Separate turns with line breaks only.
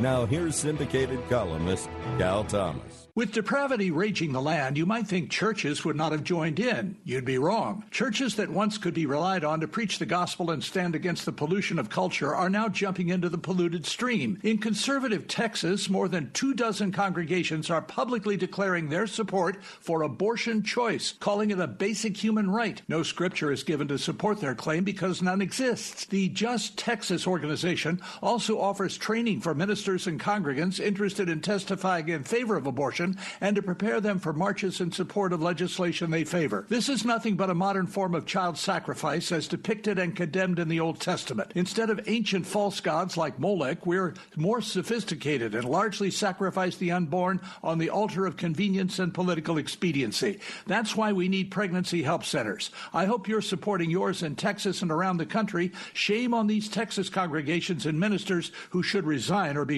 Now, here's syndicated columnist Cal Thomas.
With depravity raging the land, you might think churches would not have joined in. You'd be wrong. Churches that once could be relied on to preach the gospel and stand against the pollution of culture are now jumping into the polluted stream. In conservative Texas, more than two dozen congregations are publicly declaring their support for abortion choice, calling it a basic human right. No scripture is given to support their claim because none exists. The Just Texas organization also offers training for ministers and congregants interested in testifying in favor of abortion and to prepare them for marches in support of legislation they favor. This is nothing but a modern form of child sacrifice as depicted and condemned in the Old Testament. Instead of ancient false gods like Molech, we're more sophisticated and largely sacrifice the unborn on the altar of convenience and political expediency. That's why we need pregnancy help centers. I hope you're supporting yours in Texas and around the country. Shame on these Texas congregations and ministers who should resign or be